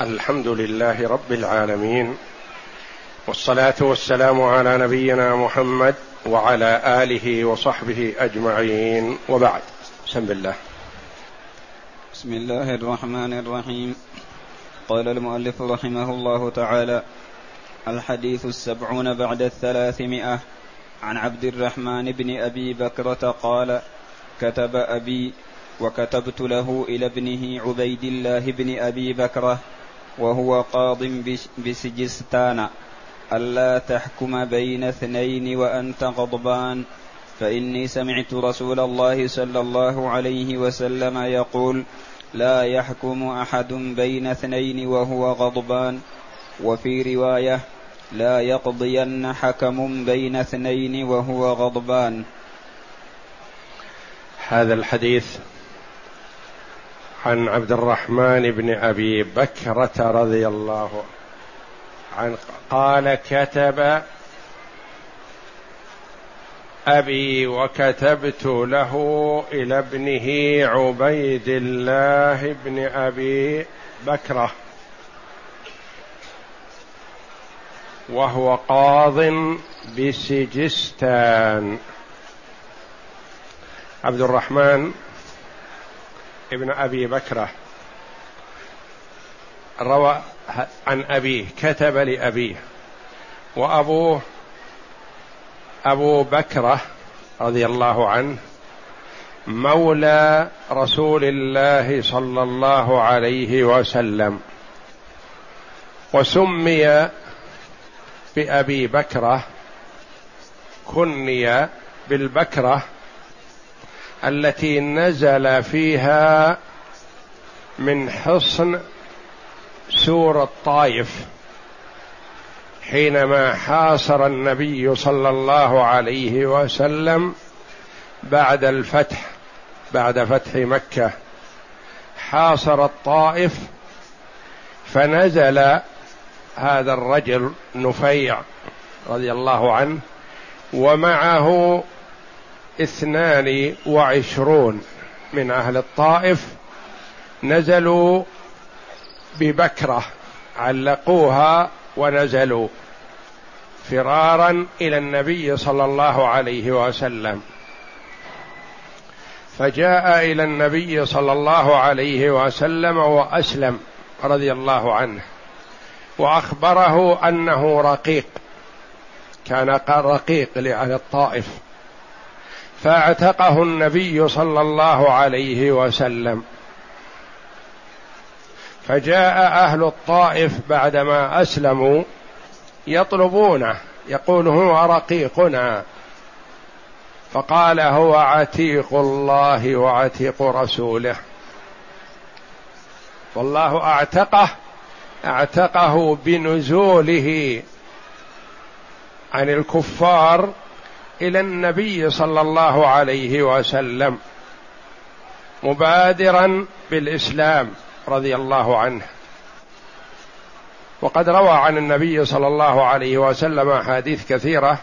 الحمد لله رب العالمين والصلاة والسلام على نبينا محمد وعلى آله وصحبه أجمعين وبعد. بسم الله. بسم الله الرحمن الرحيم. قال المؤلف رحمه الله تعالى الحديث السبعون بعد الثلاثمائة. عن عبد الرحمن بن أبي بكرة قال كتب أبي وكتبت له إلى ابنه عبيد الله بن أبي بكرة. وهو قاض بسجستان. ألا تحكم بين اثنين وأنت غضبان. فإني سمعت رسول الله صلى الله عليه وسلم يقول لا يحكم أحد بين اثنين وهو غضبان. وفي رواية لا يقضين حكم بين اثنين وهو غضبان. هذا الحديث عن عبد الرحمن بن أبي بكرة رضي الله عنه. قال كتب أبي وكتبت له إلى ابنه عبيد الله بن أبي بكرة وهو قاض بسجستان. عبد الرحمن ابن أبي بكرة روى عن أبيه كتب لأبيه. وأبوه أبو بكرة رضي الله عنه مولى رسول الله صلى الله عليه وسلم. وسمي بأبي بكرة كني بالبكرة التي نزل فيها من حصن سور الطائف حينما حاصر النبي صلى الله عليه وسلم بعد الفتح بعد فتح مكة. حاصر الطائف فنزل هذا الرجل نفيع رضي الله عنه ومعه اثنان وعشرون من أهل الطائف نزلوا ببكرة علقوها ونزلوا فرارا إلى النبي صلى الله عليه وسلم. فجاء إلى النبي صلى الله عليه وسلم وأسلم رضي الله عنه وأخبره أنه رقيق كان رقيق لأهل الطائف. فاعتقه النبي صلى الله عليه وسلم. فجاء أهل الطائف بعدما أسلموا يطلبونه يقول هو رقيقنا. فقال هو عتيق الله وعتيق رسوله. والله أعتقه أعتقه بنزوله عن الكفار إلى النبي صلى الله عليه وسلم مبادرا بالإسلام رضي الله عنه. وقد روى عن النبي صلى الله عليه وسلم أحاديث كثيرة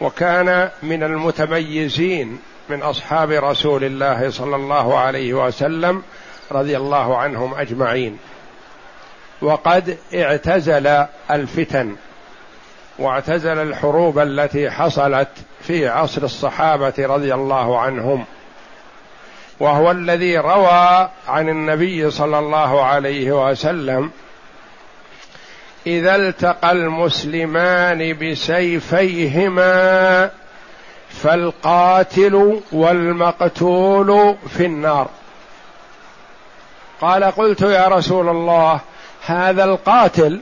وكان من المتميزين من أصحاب رسول الله صلى الله عليه وسلم رضي الله عنهم أجمعين. وقد اعتزل الفتن واعتزل الحروب التي حصلت في عصر الصحابة رضي الله عنهم. وهو الذي روى عن النبي صلى الله عليه وسلم إذا التقى المسلمان بسيفيهما فالقاتل والمقتول في النار. قال قلت يا رسول الله هذا القاتل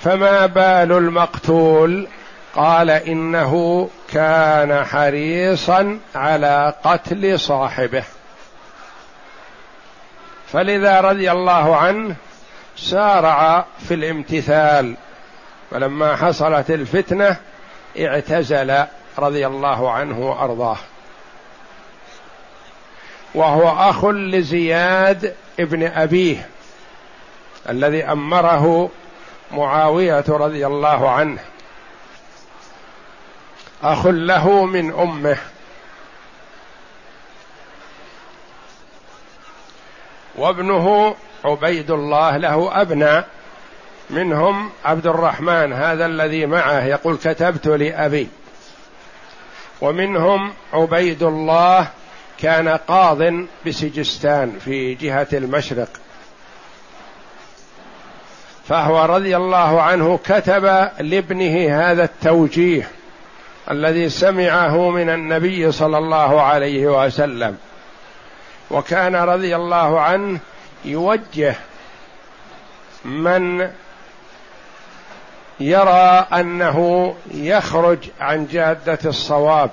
فما بال المقتول؟ قال إنه كان حريصا على قتل صاحبه. فلذا رضي الله عنه سارع في الامتثال فلما حصلت الفتنة اعتزل رضي الله عنه وأرضاه. وهو أخ لزياد ابن أبيه الذي أمره معاوية رضي الله عنه. أخ له من أمه. وابنه عبيد الله له أبناء منهم عبد الرحمن هذا الذي معه يقول كتبت لأبي. ومنهم عبيد الله كان قاض بسجستان في جهة المشرق. فهو رضي الله عنه كتب لابنه هذا التوجيه. الذي سمعه من النبي صلى الله عليه وسلم. وكان رضي الله عنه يوجه من يرى أنه يخرج عن جادة الصواب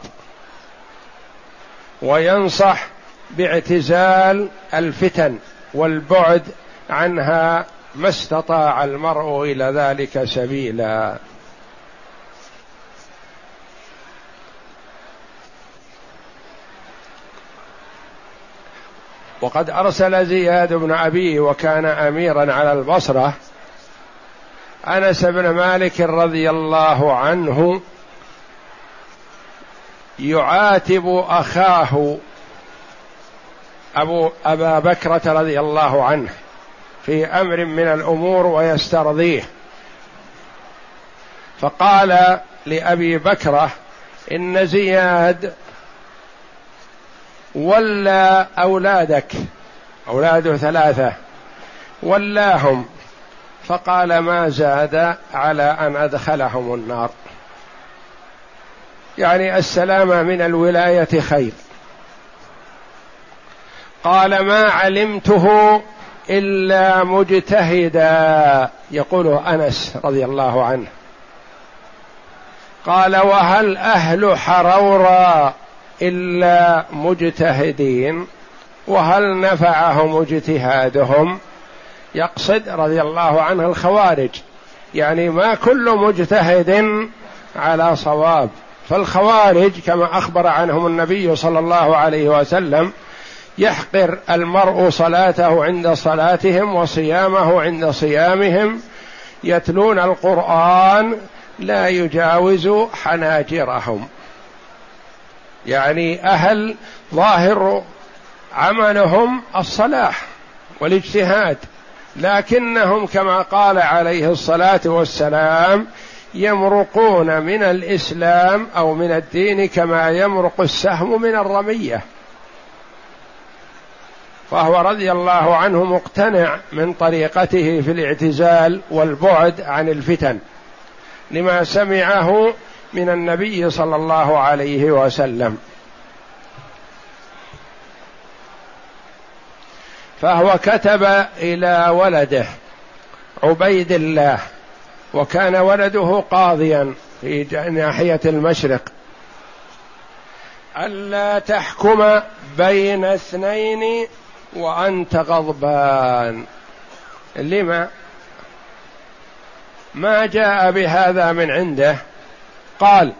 وينصح باعتزال الفتن والبعد عنها ما استطاع المرء إلى ذلك سبيلا. وقد أرسل زياد بن أبي وكان أميرا على البصرة أنس بن مالك رضي الله عنه يعاتب أخاه أبو أبا بكرة رضي الله عنه في أمر من الأمور ويسترضيه. فقال لأبي بكرة إن زياد ولى أولادك اولاده ثلاثة ولاهم. فقال ما زاد على أن أدخلهم النار. يعني السلامه من الولاية خير. قال ما علمته إلا مجتهدا يقول أنس رضي الله عنه. قال وهل أهل حرورا؟ إلا مجتهدين وهل نفعهم اجتهادهم؟ يقصد رضي الله عنه الخوارج. يعني ما كل مجتهد على صواب. فالخوارج كما أخبر عنهم النبي صلى الله عليه وسلم يحقر المرء صلاته عند صلاتهم وصيامه عند صيامهم. يتلون القرآن لا يجاوز حناجرهم. يعني أهل ظاهر عملهم الصلاح والاجتهاد لكنهم كما قال عليه الصلاة والسلام يمرقون من الإسلام أو من الدين كما يمرق السهم من الرمية. فهو رضي الله عنه مقتنع من طريقته في الاعتزال والبعد عن الفتن لما سمعه من النبي صلى الله عليه وسلم. فهو كتب إلى ولده عبيد الله وكان ولده قاضيا في ناحية المشرق. ألا تحكم بين اثنين وأنت غضبان. لما؟ ما جاء بهذا من عنده. قال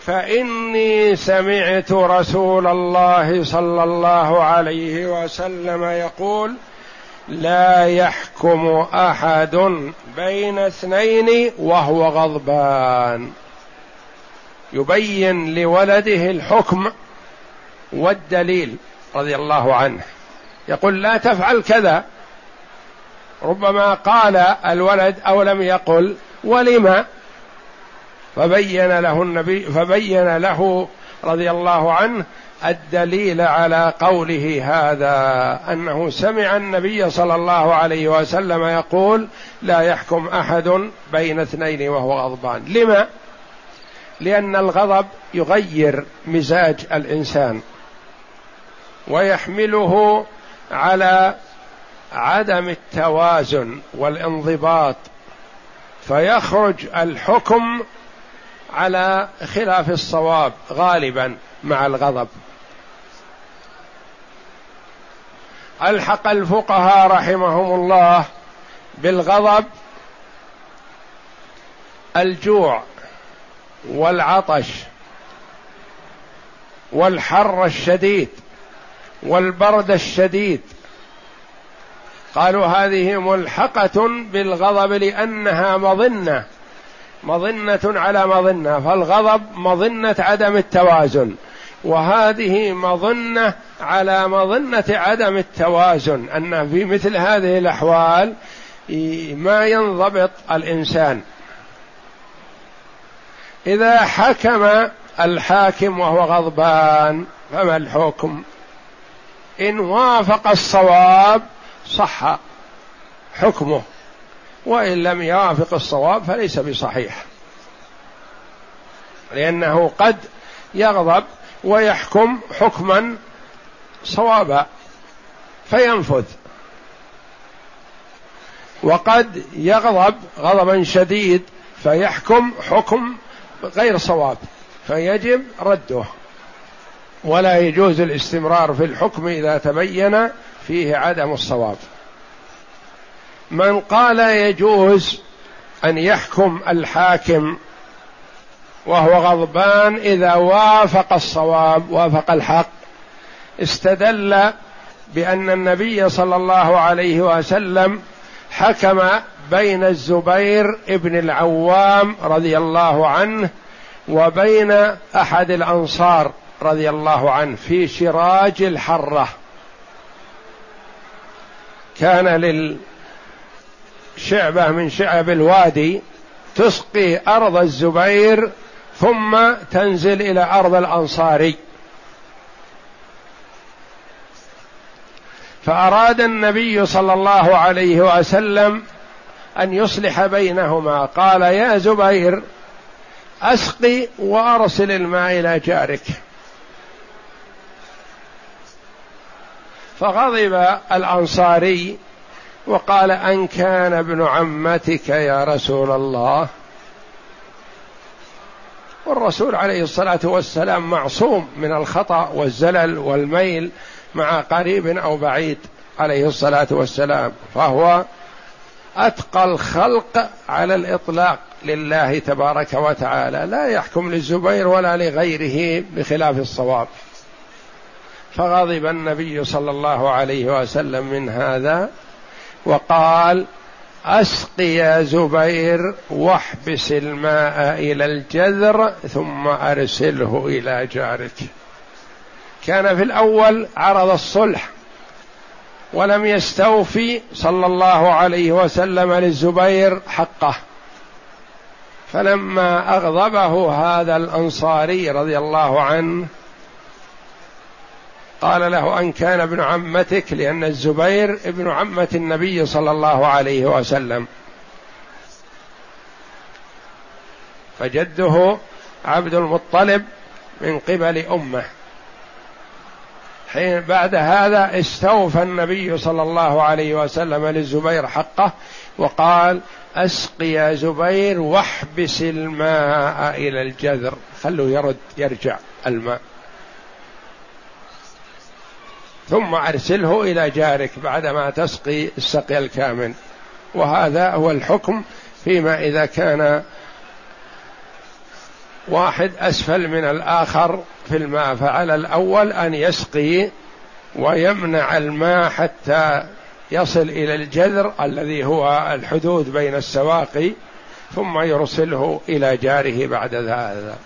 فإني سمعت رسول الله صلى الله عليه وسلم يقول لا يحكم أحد بين اثنين وهو غضبان. يبين لولده الحكم والدليل رضي الله عنه. يقول لا تفعل كذا. ربما قال الولد أو لم يقل ولم فبين له النبي فبين له رضي الله عنه الدليل على قوله هذا أنه سمع النبي صلى الله عليه وسلم يقول لا يحكم أحد بين اثنين وهو غضبان. لما؟ لأن الغضب يغير مزاج الإنسان ويحمله على عدم التوازن والانضباط فيخرج الحكم على خلاف الصواب غالبا مع الغضب. ألحق الفقهاء رحمهم الله بالغضب الجوع والعطش والحر الشديد والبرد الشديد. قالوا هذه ملحقة بالغضب لأنها مظنه مظنة على مظنة فالغضب مظنة عدم التوازن. وهذه مظنة على مظنة عدم التوازن أن في مثل هذه الأحوال ما ينضبط الإنسان. إذا حكم الحاكم وهو غضبان فما الحكم؟ إن وافق الصواب صح حكمه. وإن لم يوافق الصواب فليس بصحيح. لأنه قد يغضب ويحكم حكما صوابا فينفذ. وقد يغضب غضبا شديد فيحكم حكم غير صواب فيجب رده. ولا يجوز الاستمرار في الحكم إذا تبين فيه عدم الصواب. من قال يجوز أن يحكم الحاكم وهو غضبان إذا وافق الصواب وافق الحق استدل بأن النبي صلى الله عليه وسلم حكم بين الزبير ابن العوام رضي الله عنه وبين أحد الأنصار رضي الله عنه في شراج الحرة. كان للشعبه من شعب الوادي تسقي أرض الزبير ثم تنزل إلى أرض الأنصاري. فأراد النبي صلى الله عليه وسلم أن يصلح بينهما. قال يا زبير أسقي وأرسل الماء إلى جارك. فغضب الأنصاري وقال أن كان ابن عمتك يا رسول الله. والرسول عليه الصلاة والسلام معصوم من الخطأ والزلل والميل مع قريب أو بعيد عليه الصلاة والسلام فهو أتقى الخلق على الإطلاق لله تبارك وتعالى لا يحكم للزبير ولا لغيره بخلاف الصواب. فغضب النبي صلى الله عليه وسلم من هذا وقال اسق يا زبير واحبس الماء إلى الجذر ثم أرسله إلى جارك. كان في الأول عرض الصلح ولم يستوفي صلى الله عليه وسلم للزبير حقه. فلما أغضبه هذا الأنصاري رضي الله عنه قال له أن كان ابن عمتك لأن الزبير ابن عمة النبي صلى الله عليه وسلم. فجده عبد المطلب من قبل أمه. حين بعد هذا استوفى النبي صلى الله عليه وسلم للزبير حقه وقال اسق يا زبير واحبس الماء إلى الجذر. خلوا يرد يرجع الماء. ثم أرسله إلى جارك بعدما تسقي السقي الكامل. وهذا هو الحكم فيما إذا كان واحد أسفل من الآخر في الماء فعلى الأول أن يسقي ويمنع الماء حتى يصل إلى الجذر الذي هو الحدود بين السواقي ثم يرسله إلى جاره بعد هذا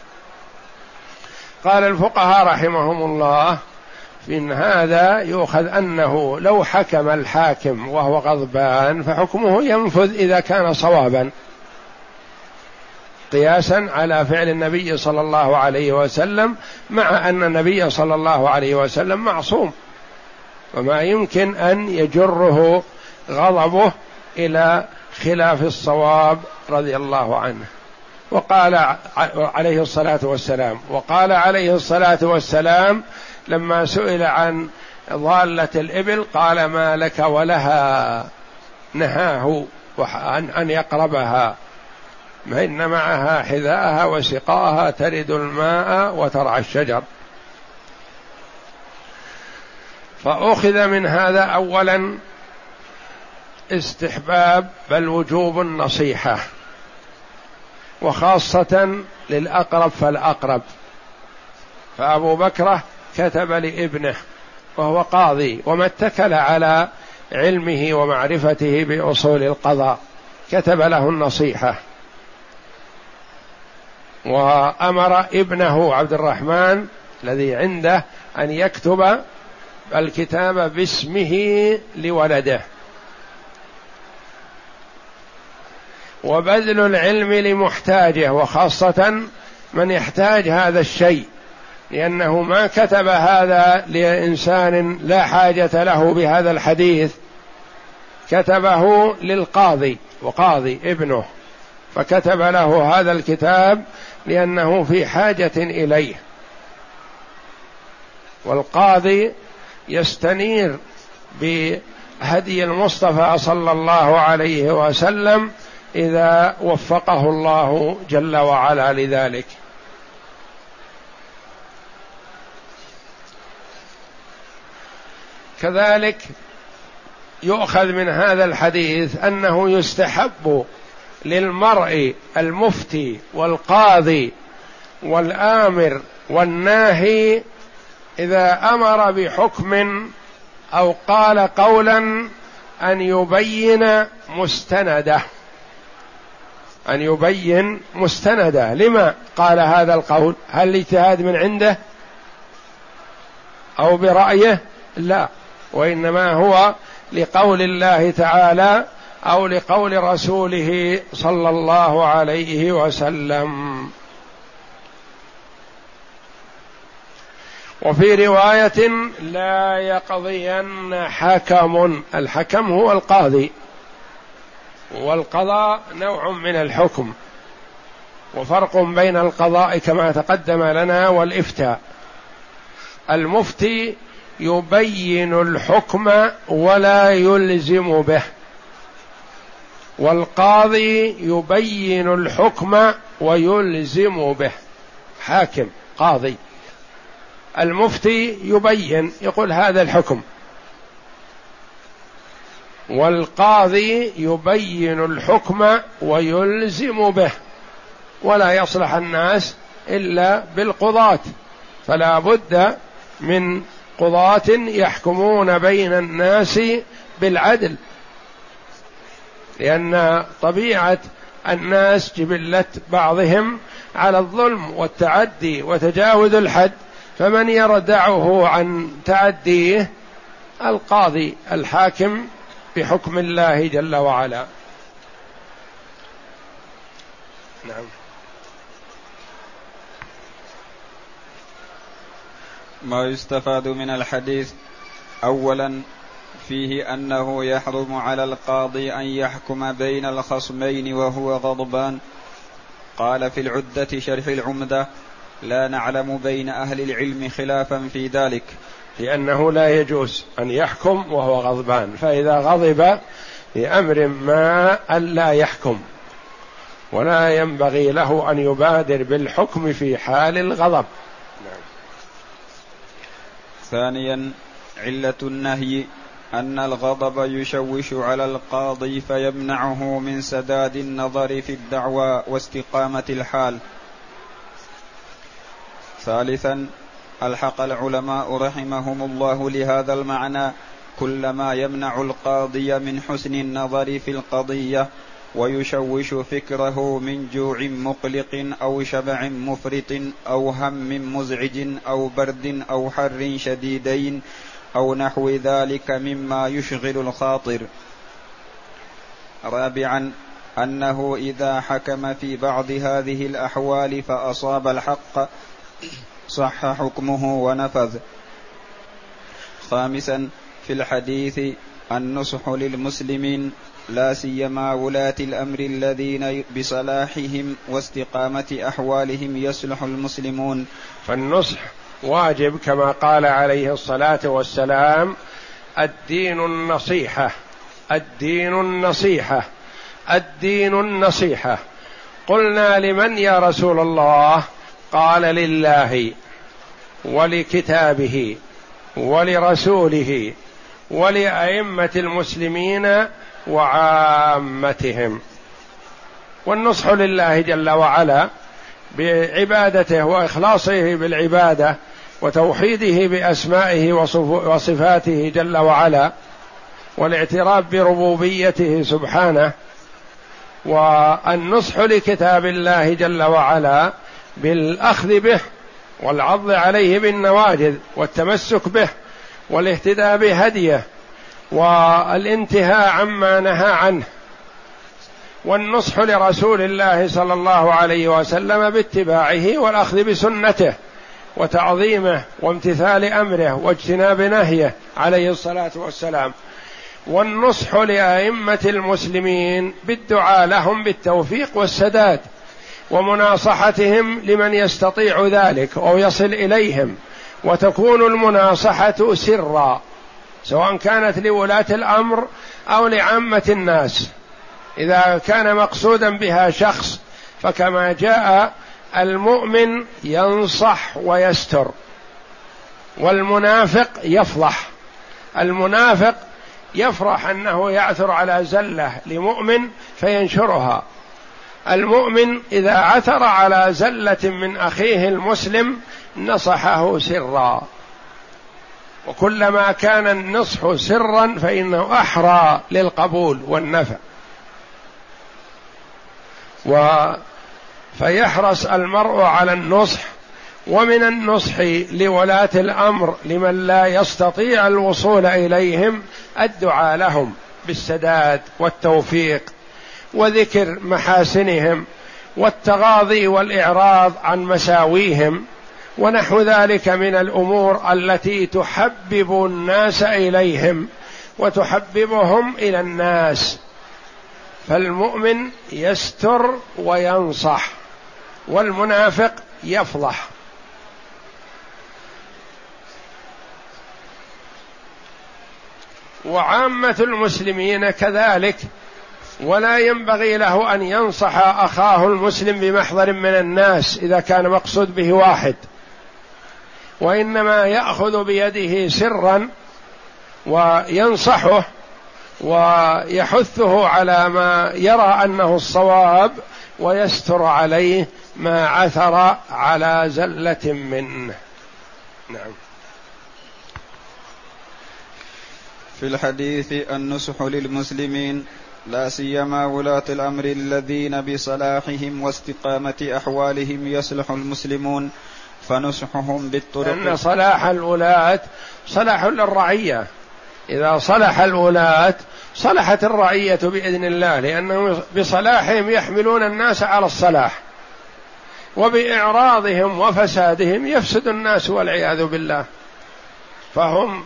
قال الفقهاء رحمهم الله من هذا يؤخذ أنه لو حكم الحاكم وهو غضبان فحكمه ينفذ إذا كان صوابا. قياسا على فعل النبي صلى الله عليه وسلم مع أن النبي صلى الله عليه وسلم معصوم. وما يمكن أن يجره غضبه إلى خلاف الصواب رضي الله عنه. وقال عليه الصلاة والسلام وقال عليه الصلاة والسلام لما سئل عن ضالة الإبل قال ما لك ولها. نهاه عن أن يقربها. فإن معها حذاءها وسقاها ترد الماء وترعى الشجر. فأخذ من هذا أولا استحباب بل وجوب النصيحة. وخاصة للأقرب فالأقرب. فأبو بكرة كتب لابنه وهو قاضي وما اتكل على علمه ومعرفته بأصول القضاء. كتب له النصيحة. وأمر ابنه عبد الرحمن الذي عنده أن يكتب الكتاب باسمه لولده. وبذل العلم لمحتاجه وخاصة من يحتاج هذا الشيء. لأنه ما كتب هذا لإنسان لا حاجة له بهذا الحديث. كتبه للقاضي وقاضي ابنه. فكتب له هذا الكتاب لأنه في حاجة إليه. والقاضي يستنير بهدي المصطفى صلى الله عليه وسلم إذا وفقه الله جل وعلا لذلك. كذلك يؤخذ من هذا الحديث أنه يستحب للمرء المفتي والقاضي والآمر والناهي إذا أمر بحكم أو قال قولا أن يبين مستنده. أن يبين مستنده. لما قال هذا القول؟ هل الاجتهاد من عنده أو برأيه؟ لا. وإنما هو لقول الله تعالى أو لقول رسوله صلى الله عليه وسلم. وفي رواية لا يقضين حكم الحكم هو القاضي والقضاء نوع من الحكم وفرق بين القضاء كما تقدم لنا والإفتاء. المفتي يبين الحكم ولا يلزم به. والقاضي يبين الحكم ويلزم به. حاكم قاضي. المفتي يبين يقول هذا الحكم. والقاضي يبين الحكم ويلزم به. ولا يصلح الناس إلا بالقضاة. فلا بد من قضاة يحكمون بين الناس بالعدل. لأن طبيعة الناس جبله بعضهم على الظلم والتعدي وتجاوز الحد فمن يردعه عن تعديه القاضي الحاكم بحكم الله جل وعلا. نعم. ما يستفاد من الحديث اولا فيه أنه يحرم على القاضي أن يحكم بين الخصمين وهو غضبان. قال في العدة شرح العمدة لا نعلم بين أهل العلم خلافا في ذلك. لأنه لا يجوز أن يحكم وهو غضبان. فإذا غضب لأمر ما الا يحكم ولا ينبغي له أن يبادر بالحكم في حال الغضب. نعم. ثانيا علة النهي أن الغضب يشوش على القاضي فيمنعه من سداد النظر في الدعوى واستقامة الحال. ثالثا ألحق العلماء رحمهم الله لهذا المعنى كل ما يمنع القاضي من حسن النظر في القضية ويشوش فكره من جوع مقلق أو شبع مفرط أو هم مزعج أو برد أو حر شديدين أو نحو ذلك مما يشغل الخاطر. رابعا أنه إذا حكم في بعض هذه الأحوال فأصاب الحق صح حكمه ونفذ. خامسا في الحديث النصح للمسلمين لا سيما ولاة الأمر الذين بصلاحهم واستقامة أحوالهم يصلح المسلمون. فالنصح واجب كما قال عليه الصلاة والسلام الدين النصيحة الدين النصيحة الدين النصيحة. قلنا لمن يا رسول الله؟ قال لله ولكتابه ولرسوله ولأئمة المسلمين وعامتهم. والنصح لله جل وعلا بعبادته وإخلاصه بالعبادة وتوحيده بأسمائه وصفاته جل وعلا والاعتراف بربوبيته سبحانه والنصح لكتاب الله جل وعلا بالأخذ به والعض عليه بالنواجذ والتمسك به والاهتداء بهديه والانتهاء عما نهى عنه والنصح لرسول الله صلى الله عليه وسلم باتباعه والأخذ بسنته وتعظيمه وامتثال أمره واجتناب نهيه عليه الصلاة والسلام. والنصح لأئمة المسلمين بالدعاء لهم بالتوفيق والسداد ومناصحتهم لمن يستطيع ذلك أو يصل إليهم. وتكون المناصحة سرا سواء كانت لولاة الأمر أو لعامة الناس. إذا كان مقصودا بها شخص فكما جاء المؤمن ينصح ويستر والمنافق يفضح. المنافق يفرح أنه يعثر على زلة لمؤمن فينشرها. المؤمن إذا عثر على زلة من أخيه المسلم نصحه سرا. وكلما كان النصح سرا فإنه أحرى للقبول والنفع. و فيحرص المرء على النصح ومن النصح لولاة الأمر لمن لا يستطيع الوصول إليهم الدعاء لهم بالسداد والتوفيق وذكر محاسنهم والتغاضي والإعراض عن مساويهم. ونحو ذلك من الأمور التي تحبب الناس إليهم وتحببهم إلى الناس. فالمؤمن يستر وينصح والمنافق يفضح. وعامة المسلمين كذلك ولا ينبغي له أن ينصح أخاه المسلم بمحضر من الناس إذا كان مقصود به واحد. وإنما يأخذ بيده سرا وينصحه ويحثه على ما يرى أنه الصواب ويستر عليه ما عثر على زلة منه. نعم. في الحديث النصح للمسلمين لا سيما ولاة الأمر الذين بصلاحهم واستقامة أحوالهم يصلح المسلمون فنصحهم بالطرق. أن صلاح الولاة صلاح للرعية. إذا صلح الولاة صلحت الرعية بإذن الله لأنهم بصلاحهم يحملون الناس على الصلاح وبإعراضهم وفسادهم يفسد الناس والعياذ بالله. فهم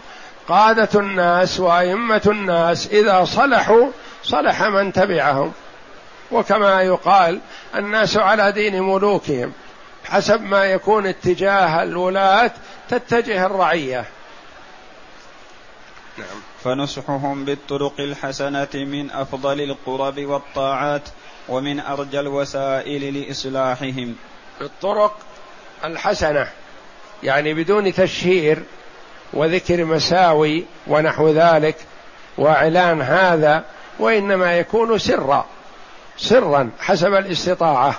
قادة الناس وأئمة الناس إذا صلحوا صلح من تبعهم. وكما يقال الناس على دين ملوكهم. حسب ما يكون اتجاه الولاة تتجه الرعية. نعم. فنصحهم بالطرق الحسنة من أفضل القرب والطاعات ومن أرجى الوسائل لإصلاحهم. بالطرق الحسنة يعني بدون تشهير وذكر مساوي ونحو ذلك وإعلان هذا وإنما يكون سرا سرا حسب الاستطاعة.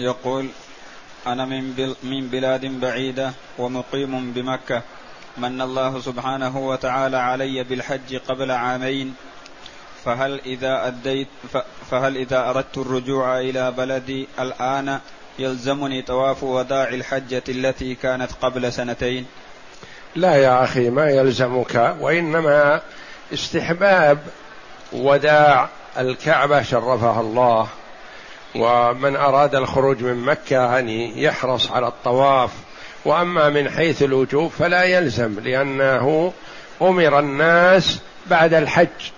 يقول أنا من من بلاد بعيدة ومقيم بمكة. من الله سبحانه وتعالى علي بالحج قبل عامين فهل إذا أديت فهل إذا أردت الرجوع إلى بلدي الآن يلزمني طواف وداع الحجة التي كانت قبل سنتين؟ لا يا أخي ما يلزمك وإنما استحباب وداع الكعبة شرفها الله. ومن أراد الخروج من مكة أن يحرص على الطواف وأما من حيث الوجوب فلا يلزم لأنه أمر الناس بعد الحج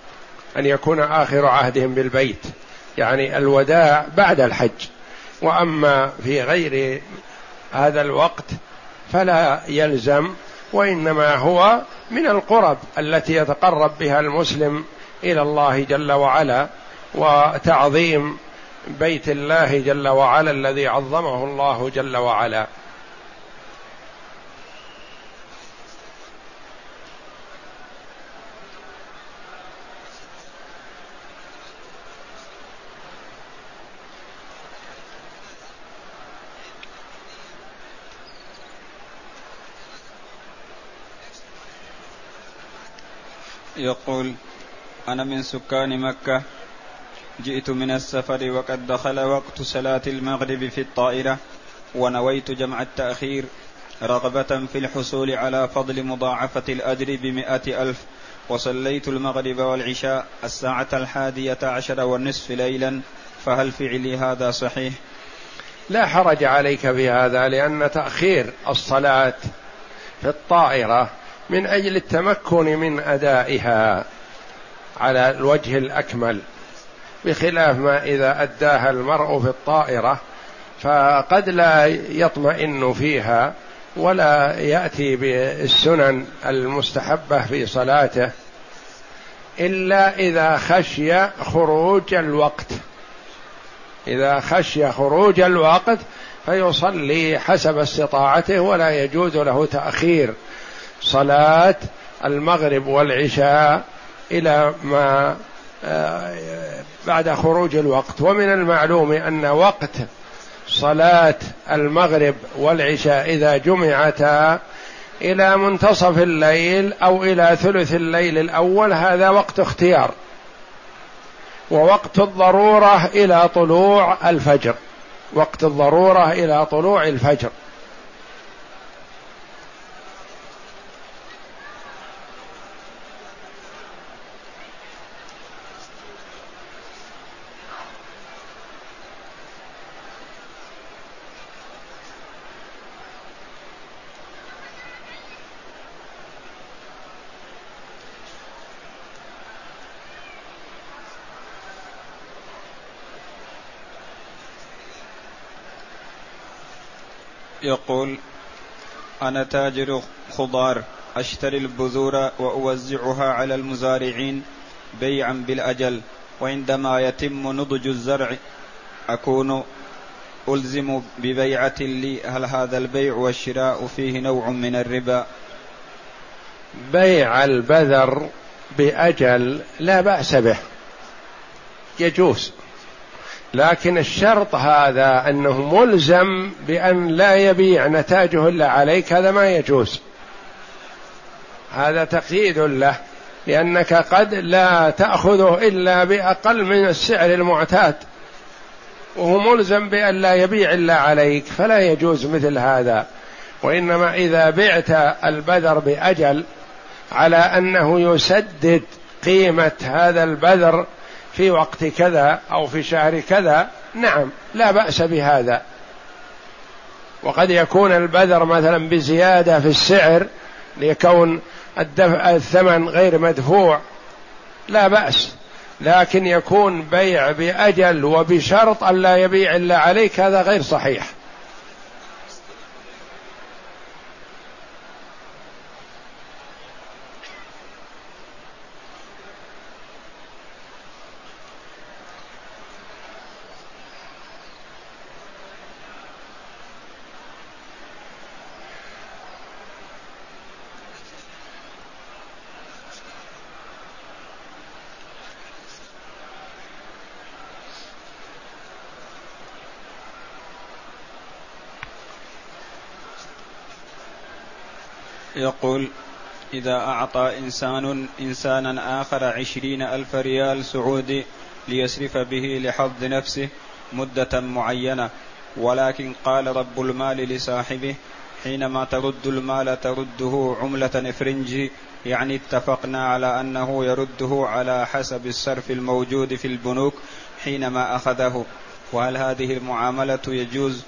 أن يكون آخر عهدهم بالبيت يعني الوداع بعد الحج. وأما في غير هذا الوقت فلا يلزم وإنما هو من القرب التي يتقرب بها المسلم إلى الله جل وعلا وتعظيم بيت الله جل وعلا الذي عظمه الله جل وعلا. يقول أنا من سكان مكة. جئت من السفر وقد دخل وقت صلاة المغرب في الطائرة ونويت جمع التأخير رغبة في الحصول على فضل مضاعفة الأجر بمئة ألف. وصليت المغرب والعشاء الساعة الحادية عشر والنصف ليلا. فهل فعلي هذا صحيح؟ لا حرج عليك في هذا لأن تأخير الصلاة في الطائرة من أجل التمكن من أدائها على الوجه الأكمل. بخلاف ما إذا أداها المرء في الطائرة فقد لا يطمئن فيها ولا يأتي بالسنن المستحبة في صلاته إلا إذا خشي خروج الوقت. إذا خشي خروج الوقت فيصلي حسب استطاعته ولا يجوز له تأخير صلاة المغرب والعشاء إلى ما بعد خروج الوقت. ومن المعلوم أن وقت صلاة المغرب والعشاء إذا جمعتا إلى منتصف الليل أو إلى ثلث الليل الأول هذا وقت اختيار. ووقت الضرورة إلى طلوع الفجر. وقت الضرورة إلى طلوع الفجر. يقول أنا تاجر خضار أشتري البذور وأوزعها على المزارعين بيعا بالأجل وعندما يتم نضج الزرع أكون ألزم ببيعة لي هل هذا البيع والشراء فيه نوع من الربا؟ بيع البذر بأجل لا بأس به. يجوز. لكن الشرط هذا أنه ملزم بأن لا يبيع نتاجه إلا عليك هذا ما يجوز. هذا تقييد له لأنك قد لا تأخذه إلا بأقل من السعر المعتاد. وهو ملزم بأن لا يبيع إلا عليك فلا يجوز مثل هذا. وإنما إذا بعت البذر بأجل على أنه يسدد قيمة هذا البذر في وقت كذا أو في شهر كذا نعم لا بأس بهذا. وقد يكون البذر مثلا بزيادة في السعر ليكون الدفع الثمن غير مدفوع لا بأس. لكن يكون بيع بأجل وبشرط أن لا يبيع إلا عليك هذا غير صحيح. يقول إذا أعطى إنسان إنسانا آخر عشرين ألف ريال سعودي ليسرف به لحظ نفسه مدة معينة ولكن قال رب المال لصاحبه حينما ترد المال ترده عملة إفرنجي يعني اتفقنا على أنه يرده على حسب الصرف الموجود في البنوك حينما أخذه. وهل هذه المعاملة يجوز؟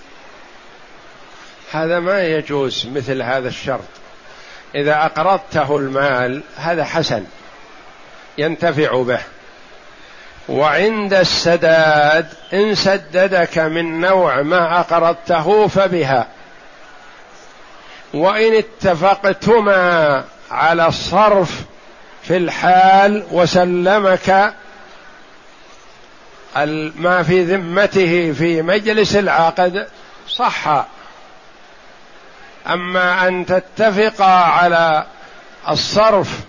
هذا ما يجوز مثل هذا الشرط. إذا أقرضته المال هذا حسن ينتفع به. وعند السداد إن سددك من نوع ما أقرضته فبها. وإن اتفقتما على الصرف في الحال وسلمك ما في ذمته في مجلس العقد صح. أما أن تتفقا على الصرف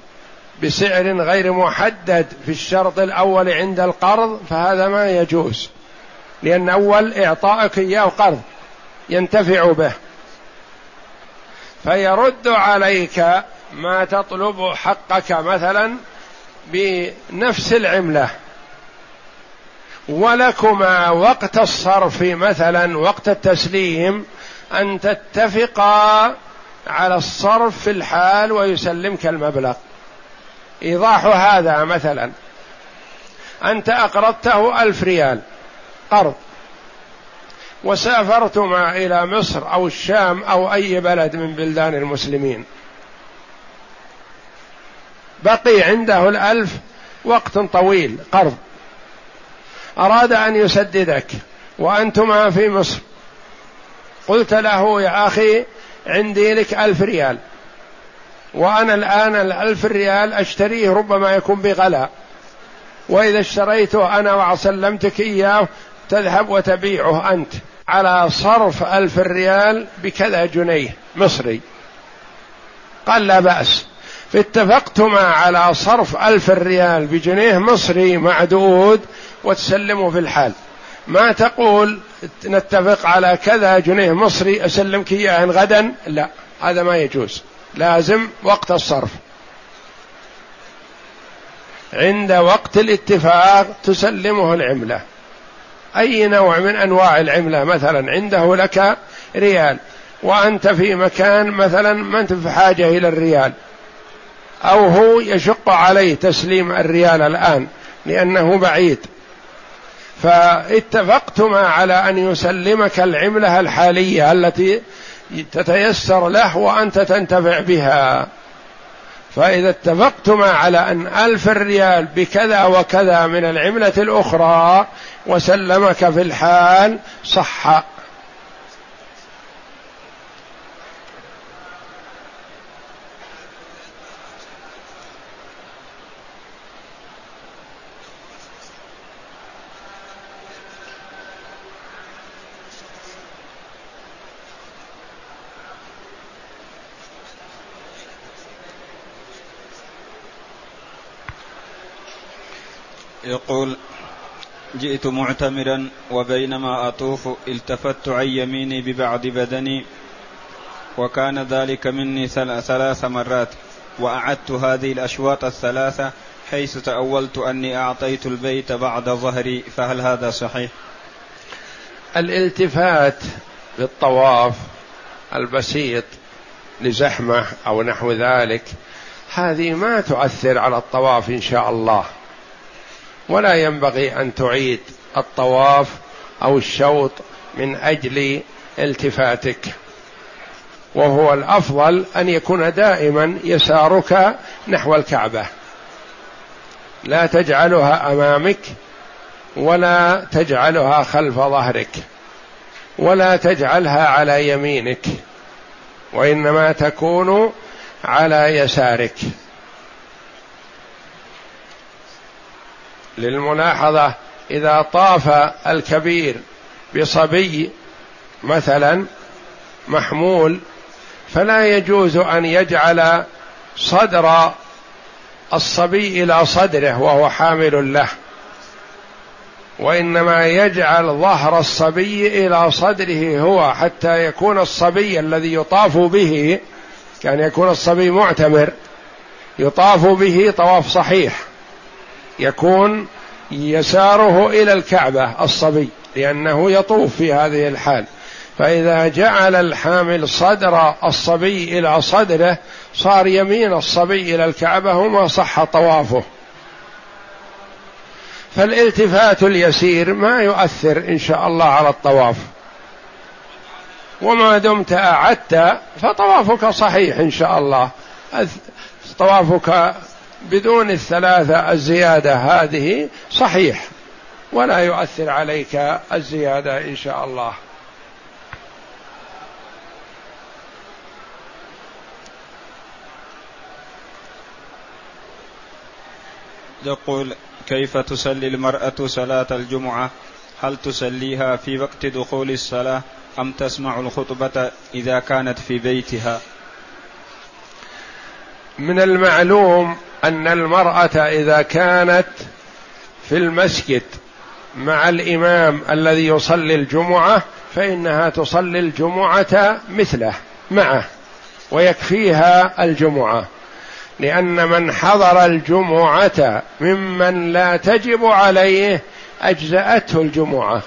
بسعر غير محدد في الشرط الأول عند القرض فهذا ما يجوز. لأن أول إعطائك إياه قرض ينتفع به. فيرد عليك ما تطلب حقك مثلا بنفس العملة. ولكما وقت الصرف مثلا وقت التسليم أن تتفقا على الصرف في الحال ويسلمك المبلغ. إيضاح هذا مثلا. أنت أقرضته ألف ريال قرض وسافرتما إلى مصر أو الشام أو أي بلد من بلدان المسلمين. بقي عنده الألف وقت طويل قرض. أراد أن يسددك وأنتما في مصر. قلت له يا أخي عندي لك ألف ريال. وأنا الآن الألف ريال أشتريه ربما يكون بغلاء وإذا اشتريته أنا وسلمتك إياه تذهب وتبيعه أنت على صرف ألف ريال بكذا جنيه مصري. قال لا بأس. فاتفقتما على صرف ألف ريال بجنيه مصري معدود وتسلمه في الحال. ما تقول نتفق على كذا جنيه مصري أسلمك إياه غدا؟ لا هذا ما يجوز. لازم وقت الصرف. عند وقت الاتفاق تسلمه العملة. أي نوع من أنواع العملة؟ مثلا عنده لك ريال وأنت في مكان مثلا ما أنت في حاجة إلى الريال. أو هو يشق عليه تسليم الريال الآن لأنه بعيد. فاتفقتما على أن يسلمك العملة الحالية التي تتيسر له وأنت تنتفع بها. فإذا اتفقتما على أن ألف ريال بكذا وكذا من العملة الأخرى وسلمك في الحال صح. يقول جئت معتمرا وبينما أطوف التفت عن يميني ببعض بدني وكان ذلك مني ثلاث مرات وأعدت هذه الأشواط الثلاثة حيث تأولت أني أعطيت البيت بعد ظهري فهل هذا صحيح؟ الالتفات بالطواف البسيط لزحمة أو نحو ذلك هذه ما تؤثر على الطواف إن شاء الله. ولا ينبغي أن تعيد الطواف أو الشوط من أجل التفاتك. وهو الأفضل أن يكون دائما يسارك نحو الكعبة. لا تجعلها أمامك ولا تجعلها خلف ظهرك ولا تجعلها على يمينك وإنما تكون على يسارك. للملاحظة إذا طاف الكبير بصبي مثلا محمول فلا يجوز أن يجعل صدر الصبي إلى صدره وهو حامل له وإنما يجعل ظهر الصبي إلى صدره هو حتى يكون الصبي الذي يطاف به كان يكون الصبي معتمر يطاف به طواف صحيح. يكون يساره إلى الكعبة الصبي لأنه يطوف في هذه الحال. فإذا جعل الحامل صدر الصبي إلى صدره صار يمين الصبي إلى الكعبة وما صح طوافه. فالالتفات اليسير ما يؤثر إن شاء الله على الطواف. وما دمت أعدت فطوافك صحيح إن شاء الله. طوافك بدون الثلاثة الزيادة هذه صحيح. ولا يؤثر عليك الزيادة إن شاء الله. يقول كيف تصلي المرأة صلاة الجمعة؟ هل تصليها في وقت دخول الصلاة أم تسمع الخطبة إذا كانت في بيتها؟ من المعلوم أن المرأة إذا كانت في المسجد مع الإمام الذي يصلي الجمعة فإنها تصلي الجمعة مثله معه ويكفيها الجمعة. لأن من حضر الجمعة ممن لا تجب عليه أجزأته الجمعة.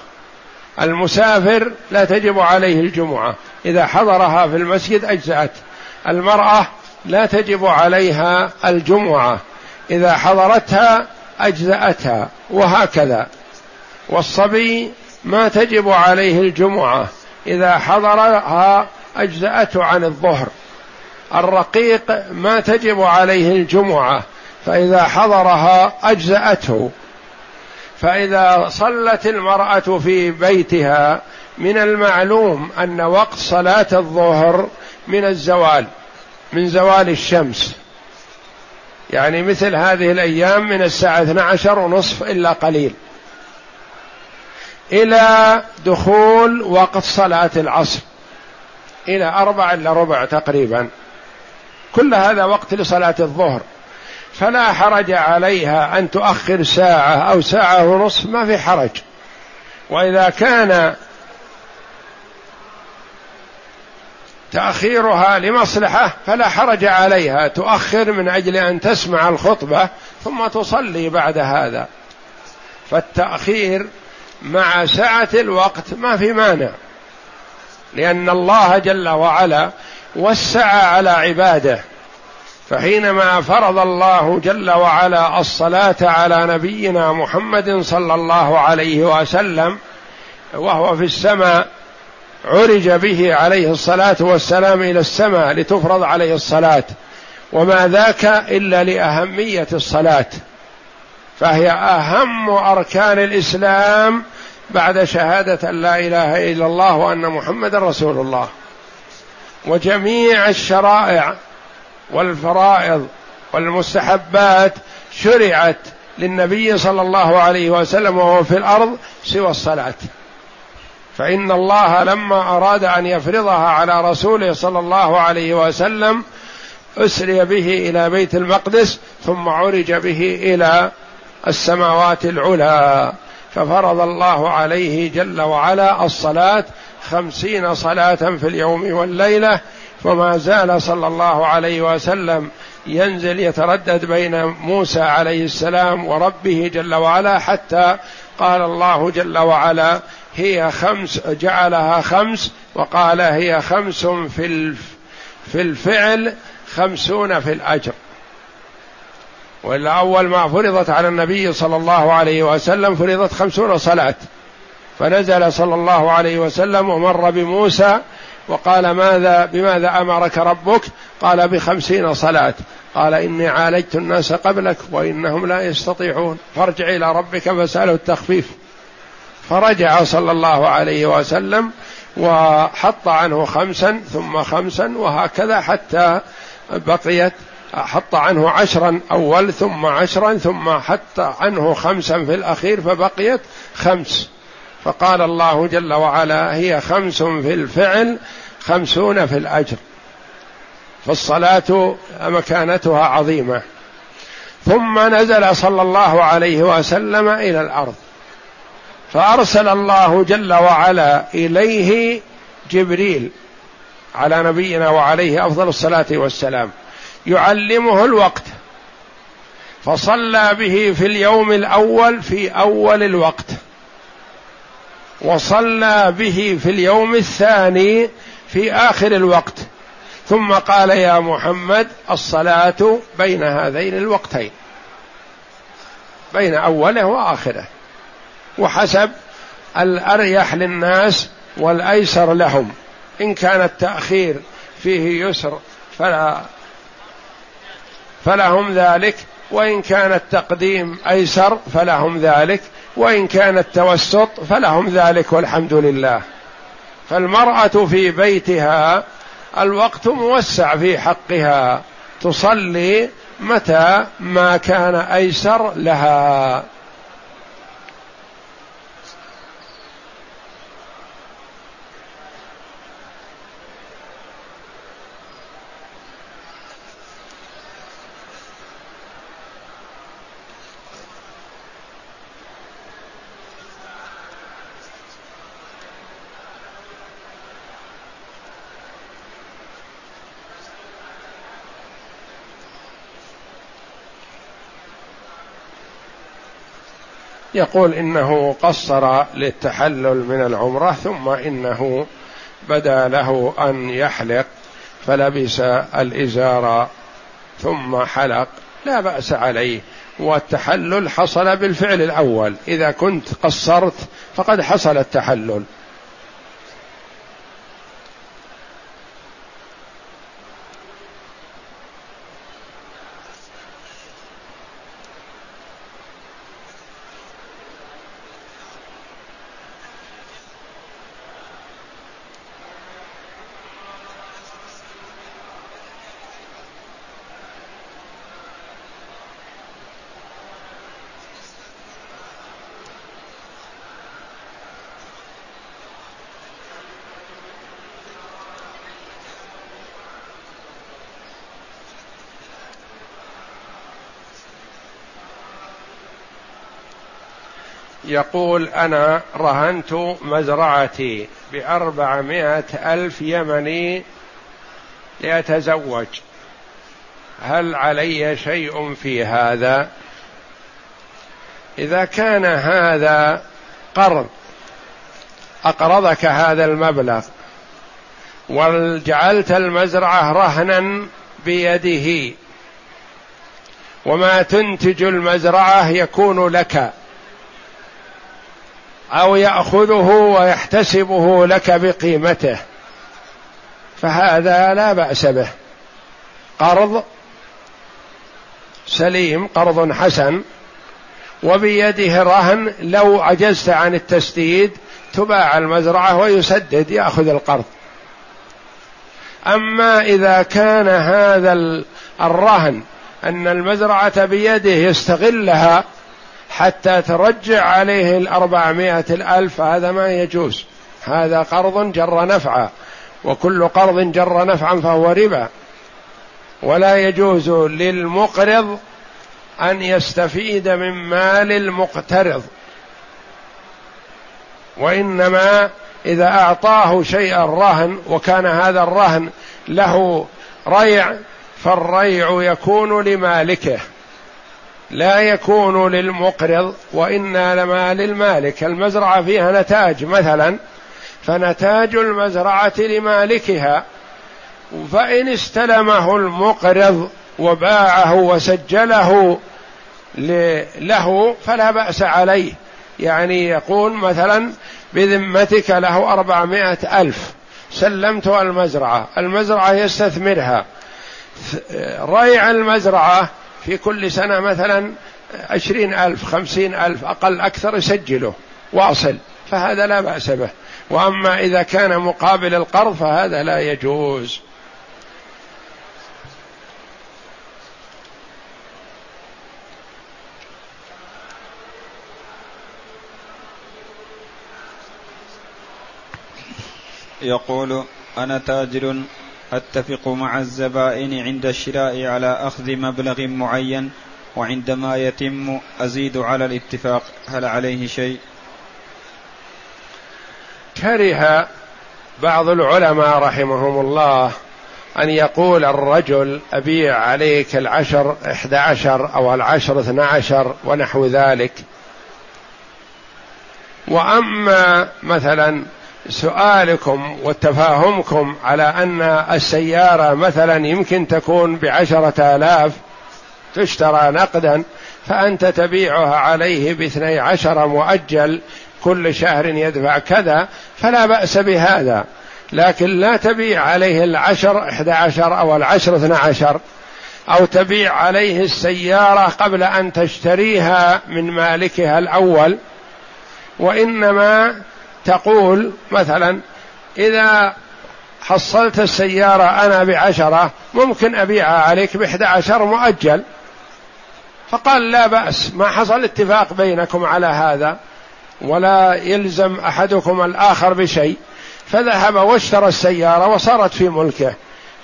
المسافر لا تجب عليه الجمعة. إذا حضرها في المسجد أجزأت المرأة لا تجب عليها الجمعة. إذا حضرتها أجزأتها وهكذا. والصبي ما تجب عليه الجمعة. إذا حضرها أجزأته عن الظهر. الرقيق ما تجب عليه الجمعة. فإذا حضرها أجزأته. فإذا صلت المرأة في بيتها من المعلوم أن وقت صلاة الظهر من الزوال. من زوال الشمس. يعني مثل هذه الأيام من الساعة 12 ونصف إلا قليل. إلى دخول وقت صلاة العصر. إلى أربع إلا ربع تقريبا. كل هذا وقت لصلاة الظهر. فلا حرج عليها أن تؤخر ساعة أو ساعة ونصف ما في حرج. وإذا كان تأخيرها لمصلحة فلا حرج عليها. تؤخر من أجل أن تسمع الخطبة ثم تصلي بعد هذا. فالتأخير مع سعة الوقت ما في مانع لأن الله جل وعلا وسع على عباده. فحينما فرض الله جل وعلا الصلاة على نبينا محمد صلى الله عليه وسلم وهو في السماء عرج به عليه الصلاة والسلام إلى السماء لتفرض عليه الصلاة. وما ذاك إلا لأهمية الصلاة. فهي أهم أركان الإسلام بعد شهادة أن لا إله إلا الله وأن محمدا رسول الله. وجميع الشرائع والفرائض والمستحبات شرعت للنبي صلى الله عليه وسلم وهو في الأرض سوى الصلاة. فإن الله لما أراد أن يفرضها على رسوله صلى الله عليه وسلم أسري به إلى بيت المقدس ثم عرج به إلى السماوات العلى. ففرض الله عليه جل وعلا الصلاة خمسين صلاة في اليوم والليلة وما زال صلى الله عليه وسلم ينزل يتردد بين موسى عليه السلام وربه جل وعلا حتى قال الله جل وعلا هي خمس جعلها خمس وقال هي خمس في في الفعل خمسون في الأجر. وإلا أول ما فرضت على النبي صلى الله عليه وسلم فرضت خمسون صلاة. فنزل صلى الله عليه وسلم ومر بموسى وقال ماذا بماذا أمرك ربك؟ قال بخمسين صلاة. قال إني عالجت الناس قبلك وإنهم لا يستطيعون. فارجع إلى ربك فاساله التخفيف. فرجع صلى الله عليه وسلم وحط عنه خمسا ثم خمسا وهكذا حتى بقيت حط عنه عشرا أول ثم عشرا ثم حط عنه خمسا في الأخير فبقيت خمس. فقال الله جل وعلا هي خمس في الفعل خمسون في الأجر. فالصلاة مكانتها عظيمة. ثم نزل صلى الله عليه وسلم إلى الأرض. فأرسل الله جل وعلا إليه جبريل على نبينا وعليه أفضل الصلاة والسلام يعلمه الوقت فصلى به في اليوم الأول في أول الوقت وصلى به في اليوم الثاني في آخر الوقت ثم قال يا محمد الصلاة بين هذين الوقتين بين أوله وآخره. وحسب الأريح للناس والأيسر لهم. إن كان التأخير فيه يسر فلا فلهم ذلك. وإن كان التقديم أيسر فلهم ذلك. وإن كان التوسط فلهم ذلك والحمد لله. فالمرأة في بيتها الوقت موسع في حقها. تصلي متى ما كان أيسر لها. يقول إنه قصر للتحلل من العمرة ثم إنه بدا له أن يحلق فلبس الإزار ثم حلق. لا بأس عليه. والتحلل حصل بالفعل الأول. إذا كنت قصرت فقد حصل التحلل. يقول أنا رهنت مزرعتي بأربعمائة ألف يمني لأتزوج. هل علي شيء في هذا؟ إذا كان هذا قرض أقرضك هذا المبلغ وجعلت المزرعة رهنا بيده وما تنتج المزرعة يكون لك. أو يأخذه ويحتسبه لك بقيمته. فهذا لا بأس به. قرض سليم قرض حسن. وبيده رهن لو عجزت عن التسديد تباع المزرعة ويسدد يأخذ القرض. أما إذا كان هذا الرهن أن المزرعة بيده يستغلها حتى ترجع عليه الأربعمائة الألف هذا ما يجوز. هذا قرض جر نفعا وكل قرض جر نفعا فهو ربا. ولا يجوز للمقرض أن يستفيد من مال المقترض. وإنما إذا أعطاه شيئا رهن وكان هذا الرهن له ريع فالريع يكون لمالكه. لا يكون للمقرض وإنما للمالك. المزرعة فيها نتاج مثلا فنتاج المزرعة لمالكها. فإن استلمه المقرض وباعه وسجله له فلا بأس عليه. يعني يقول مثلا بذمتك له أربعمائة ألف. سلمت المزرعة. المزرعة يستثمرها. ريع المزرعة في كل سنة مثلا عشرين ألف خمسين ألف أقل أكثر يسجله واصل. فهذا لا بأس به. وأما إذا كان مقابل القرض فهذا لا يجوز. يقول أنا تاجر أتفق مع الزبائن عند الشراء على أخذ مبلغ معين وعندما يتم أزيد على الاتفاق. هل عليه شيء؟ كره بعض العلماء رحمهم الله أن يقول الرجل أبيع عليك العشر إحدى عشر أو العشر اثنى عشر ونحو ذلك. وأما مثلا سؤالكم وتفاهمكم على أن السيارة مثلا يمكن تكون بعشرة آلاف تشترى نقدا فأنت تبيعها عليه باثني عشر مؤجل كل شهر يدفع كذا فلا بأس بهذا. لكن لا تبيع عليه العشر إحدى عشر أو العشر اثنى عشر أو تبيع عليه السيارة قبل أن تشتريها من مالكها الأول وإنما تقول مثلا إذا حصلت السيارة أنا بعشرة ممكن أبيعها عليك بإحدى عشر مؤجل. فقال لا بأس ما حصل اتفاق بينكم على هذا ولا يلزم أحدكم الآخر بشيء. فذهب واشترى السيارة وصارت في ملكه.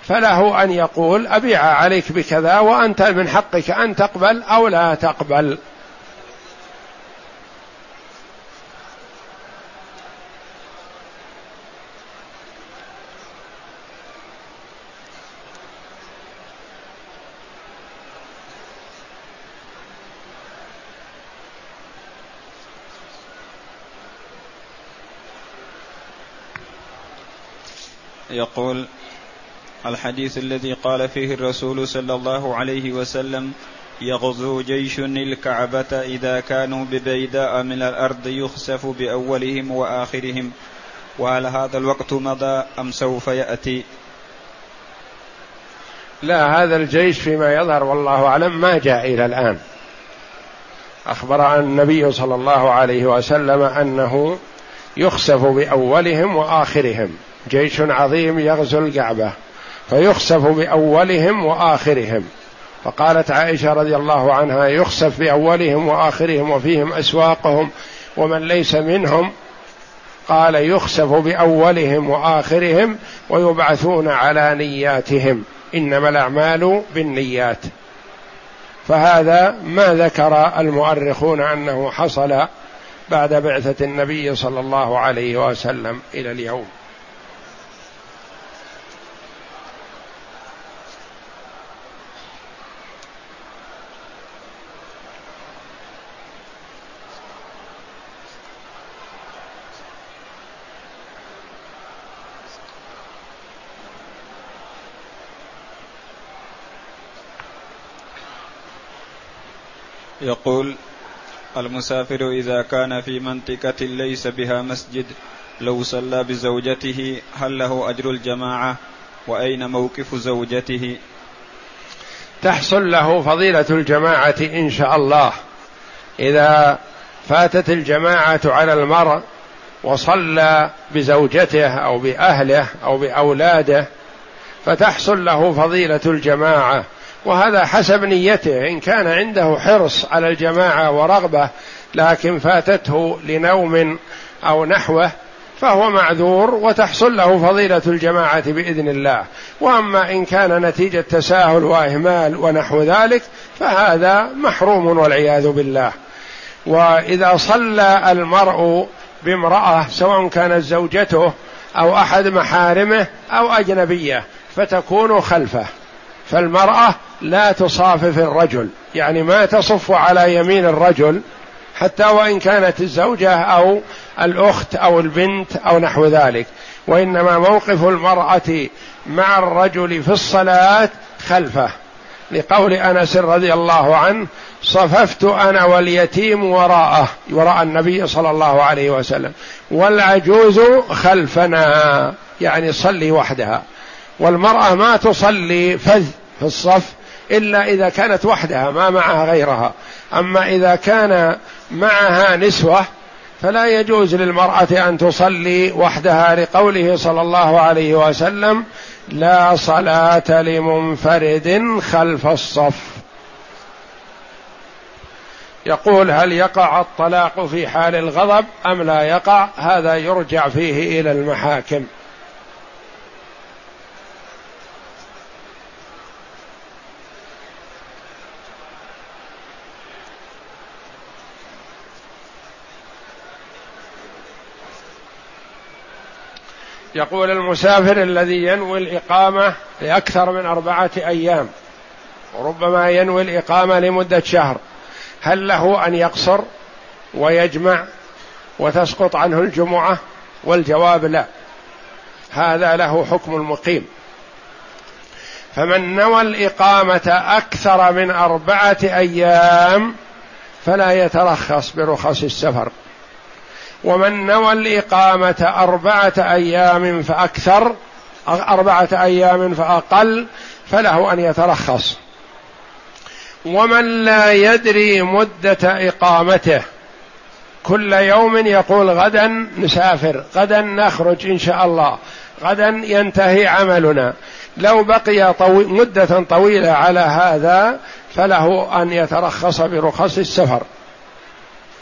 فله أن يقول أبيع عليك بكذا وأنت من حقك أن تقبل أو لا تقبل. يقول الحديث الذي قال فيه الرسول صلى الله عليه وسلم يغزو جيش الكعبة إذا كانوا ببيداء من الأرض يخسف بأولهم وآخرهم وهل هذا الوقت مضى أم سوف يأتي؟ لا هذا الجيش فيما يظهر والله أعلم ما جاء إلى الآن. أخبر عن النبي صلى الله عليه وسلم أنه يخسف بأولهم وآخرهم. جيش عظيم يغزو الكعبة فيخسف بأولهم وآخرهم. فقالت عائشة رضي الله عنها يخسف بأولهم وآخرهم وفيهم أسواقهم ومن ليس منهم. قال يخسف بأولهم وآخرهم ويبعثون على نياتهم. إنما الأعمال بالنيات. فهذا ما ذكر المؤرخون أنه حصل بعد بعثة النبي صلى الله عليه وسلم إلى اليوم. يقول المسافر إذا كان في منطقة ليس بها مسجد لو صلى بزوجته هل له أجر الجماعة؟ وأين موقف زوجته؟ تحصل له فضيلة الجماعة إن شاء الله. إذا فاتت الجماعة على المرء وصلى بزوجته أو بأهله أو بأولاده فتحصل له فضيلة الجماعة. وهذا حسب نيته. إن كان عنده حرص على الجماعة ورغبة لكن فاتته لنوم أو نحوه فهو معذور وتحصل له فضيلة الجماعة بإذن الله. وأما إن كان نتيجة تساهل وإهمال ونحو ذلك فهذا محروم والعياذ بالله. وإذا صلى المرء بامرأة سواء كانت زوجته أو أحد محارمه أو أجنبية فتكون خلفه. فالمرأة لا تصافف الرجل يعني ما تصف على يمين الرجل حتى وإن كانت الزوجة أو الأخت أو البنت أو نحو ذلك. وإنما موقف المرأة مع الرجل في الصلاة خلفه. لقول أنس رضي الله عنه صففت أنا واليتيم وراءه وراء النبي صلى الله عليه وسلم. والعجوز خلفنا يعني صلي وحدها. والمرأة ما تصلي فذ في الصف إلا إذا كانت وحدها ما معها غيرها. أما إذا كان معها نسوة فلا يجوز للمرأة أن تصلي وحدها لقوله صلى الله عليه وسلم لا صلاة لمنفرد خلف الصف. يقول هل يقع الطلاق في حال الغضب أم لا يقع؟ هذا يرجع فيه إلى المحاكم. يقول المسافر الذي ينوي الإقامة لأكثر من أربعة أيام وربما ينوي الإقامة لمدة شهر هل له أن يقصر ويجمع وتسقط عنه الجمعة؟ والجواب لا. هذا له حكم المقيم. فمن نوى الإقامة أكثر من أربعة أيام فلا يترخص برخص السفر. ومن نوى الإقامة أربعة أيام فأكثر أربعة أيام فأقل فله أن يترخص. ومن لا يدري مدة إقامته كل يوم يقول غدا نسافر غدا نخرج إن شاء الله غدا ينتهي عملنا. لو بقي طوي مدة طويلة على هذا فله أن يترخص برخص السفر.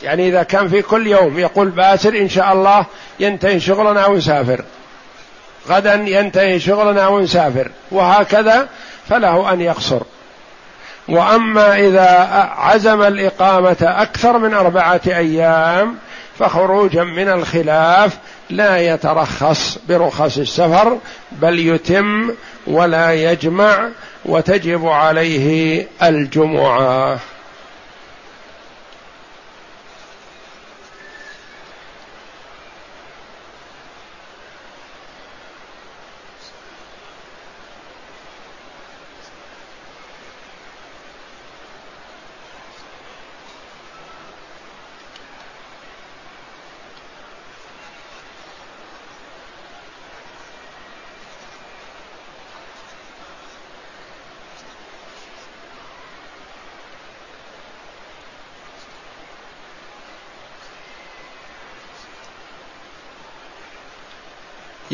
يعني إذا كان في كل يوم يقول باسر إن شاء الله ينتهي شغلنا ونسافر غدا ينتهي شغلنا ونسافر وهكذا فله أن يقصر. وأما إذا عزم الإقامة أكثر من أربعة أيام فخروجا من الخلاف لا يترخص برخص السفر بل يتم ولا يجمع وتجب عليه الجمعة.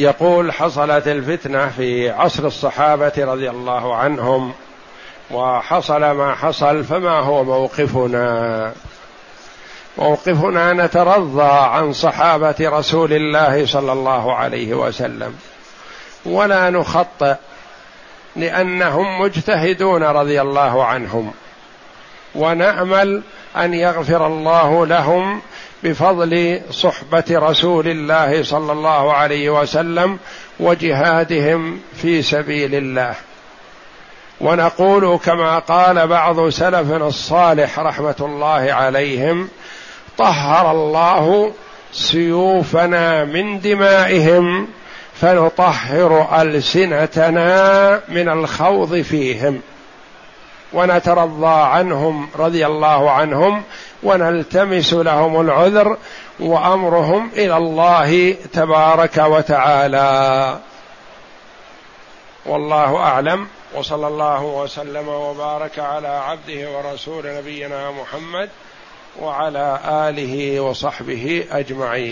يقول حصلت الفتنة في عصر الصحابة رضي الله عنهم وحصل ما حصل فما هو موقفنا؟ موقفنا نترضى عن صحابة رسول الله صلى الله عليه وسلم ولا نخطئ لأنهم مجتهدون رضي الله عنهم ونأمل أن يغفر الله لهم بفضل صحبة رسول الله صلى الله عليه وسلم وجهادهم في سبيل الله. ونقول كما قال بعض سلفنا الصالح رحمة الله عليهم طهر الله سيوفنا من دمائهم فنطهر ألسنتنا من الخوض فيهم. ونترضى عنهم رضي الله عنهم ونلتمس لهم العذر وأمرهم إلى الله تبارك وتعالى. والله أعلم. وصلى الله وسلم وبارك على عبده ورسول نبينا محمد وعلى آله وصحبه أجمعين.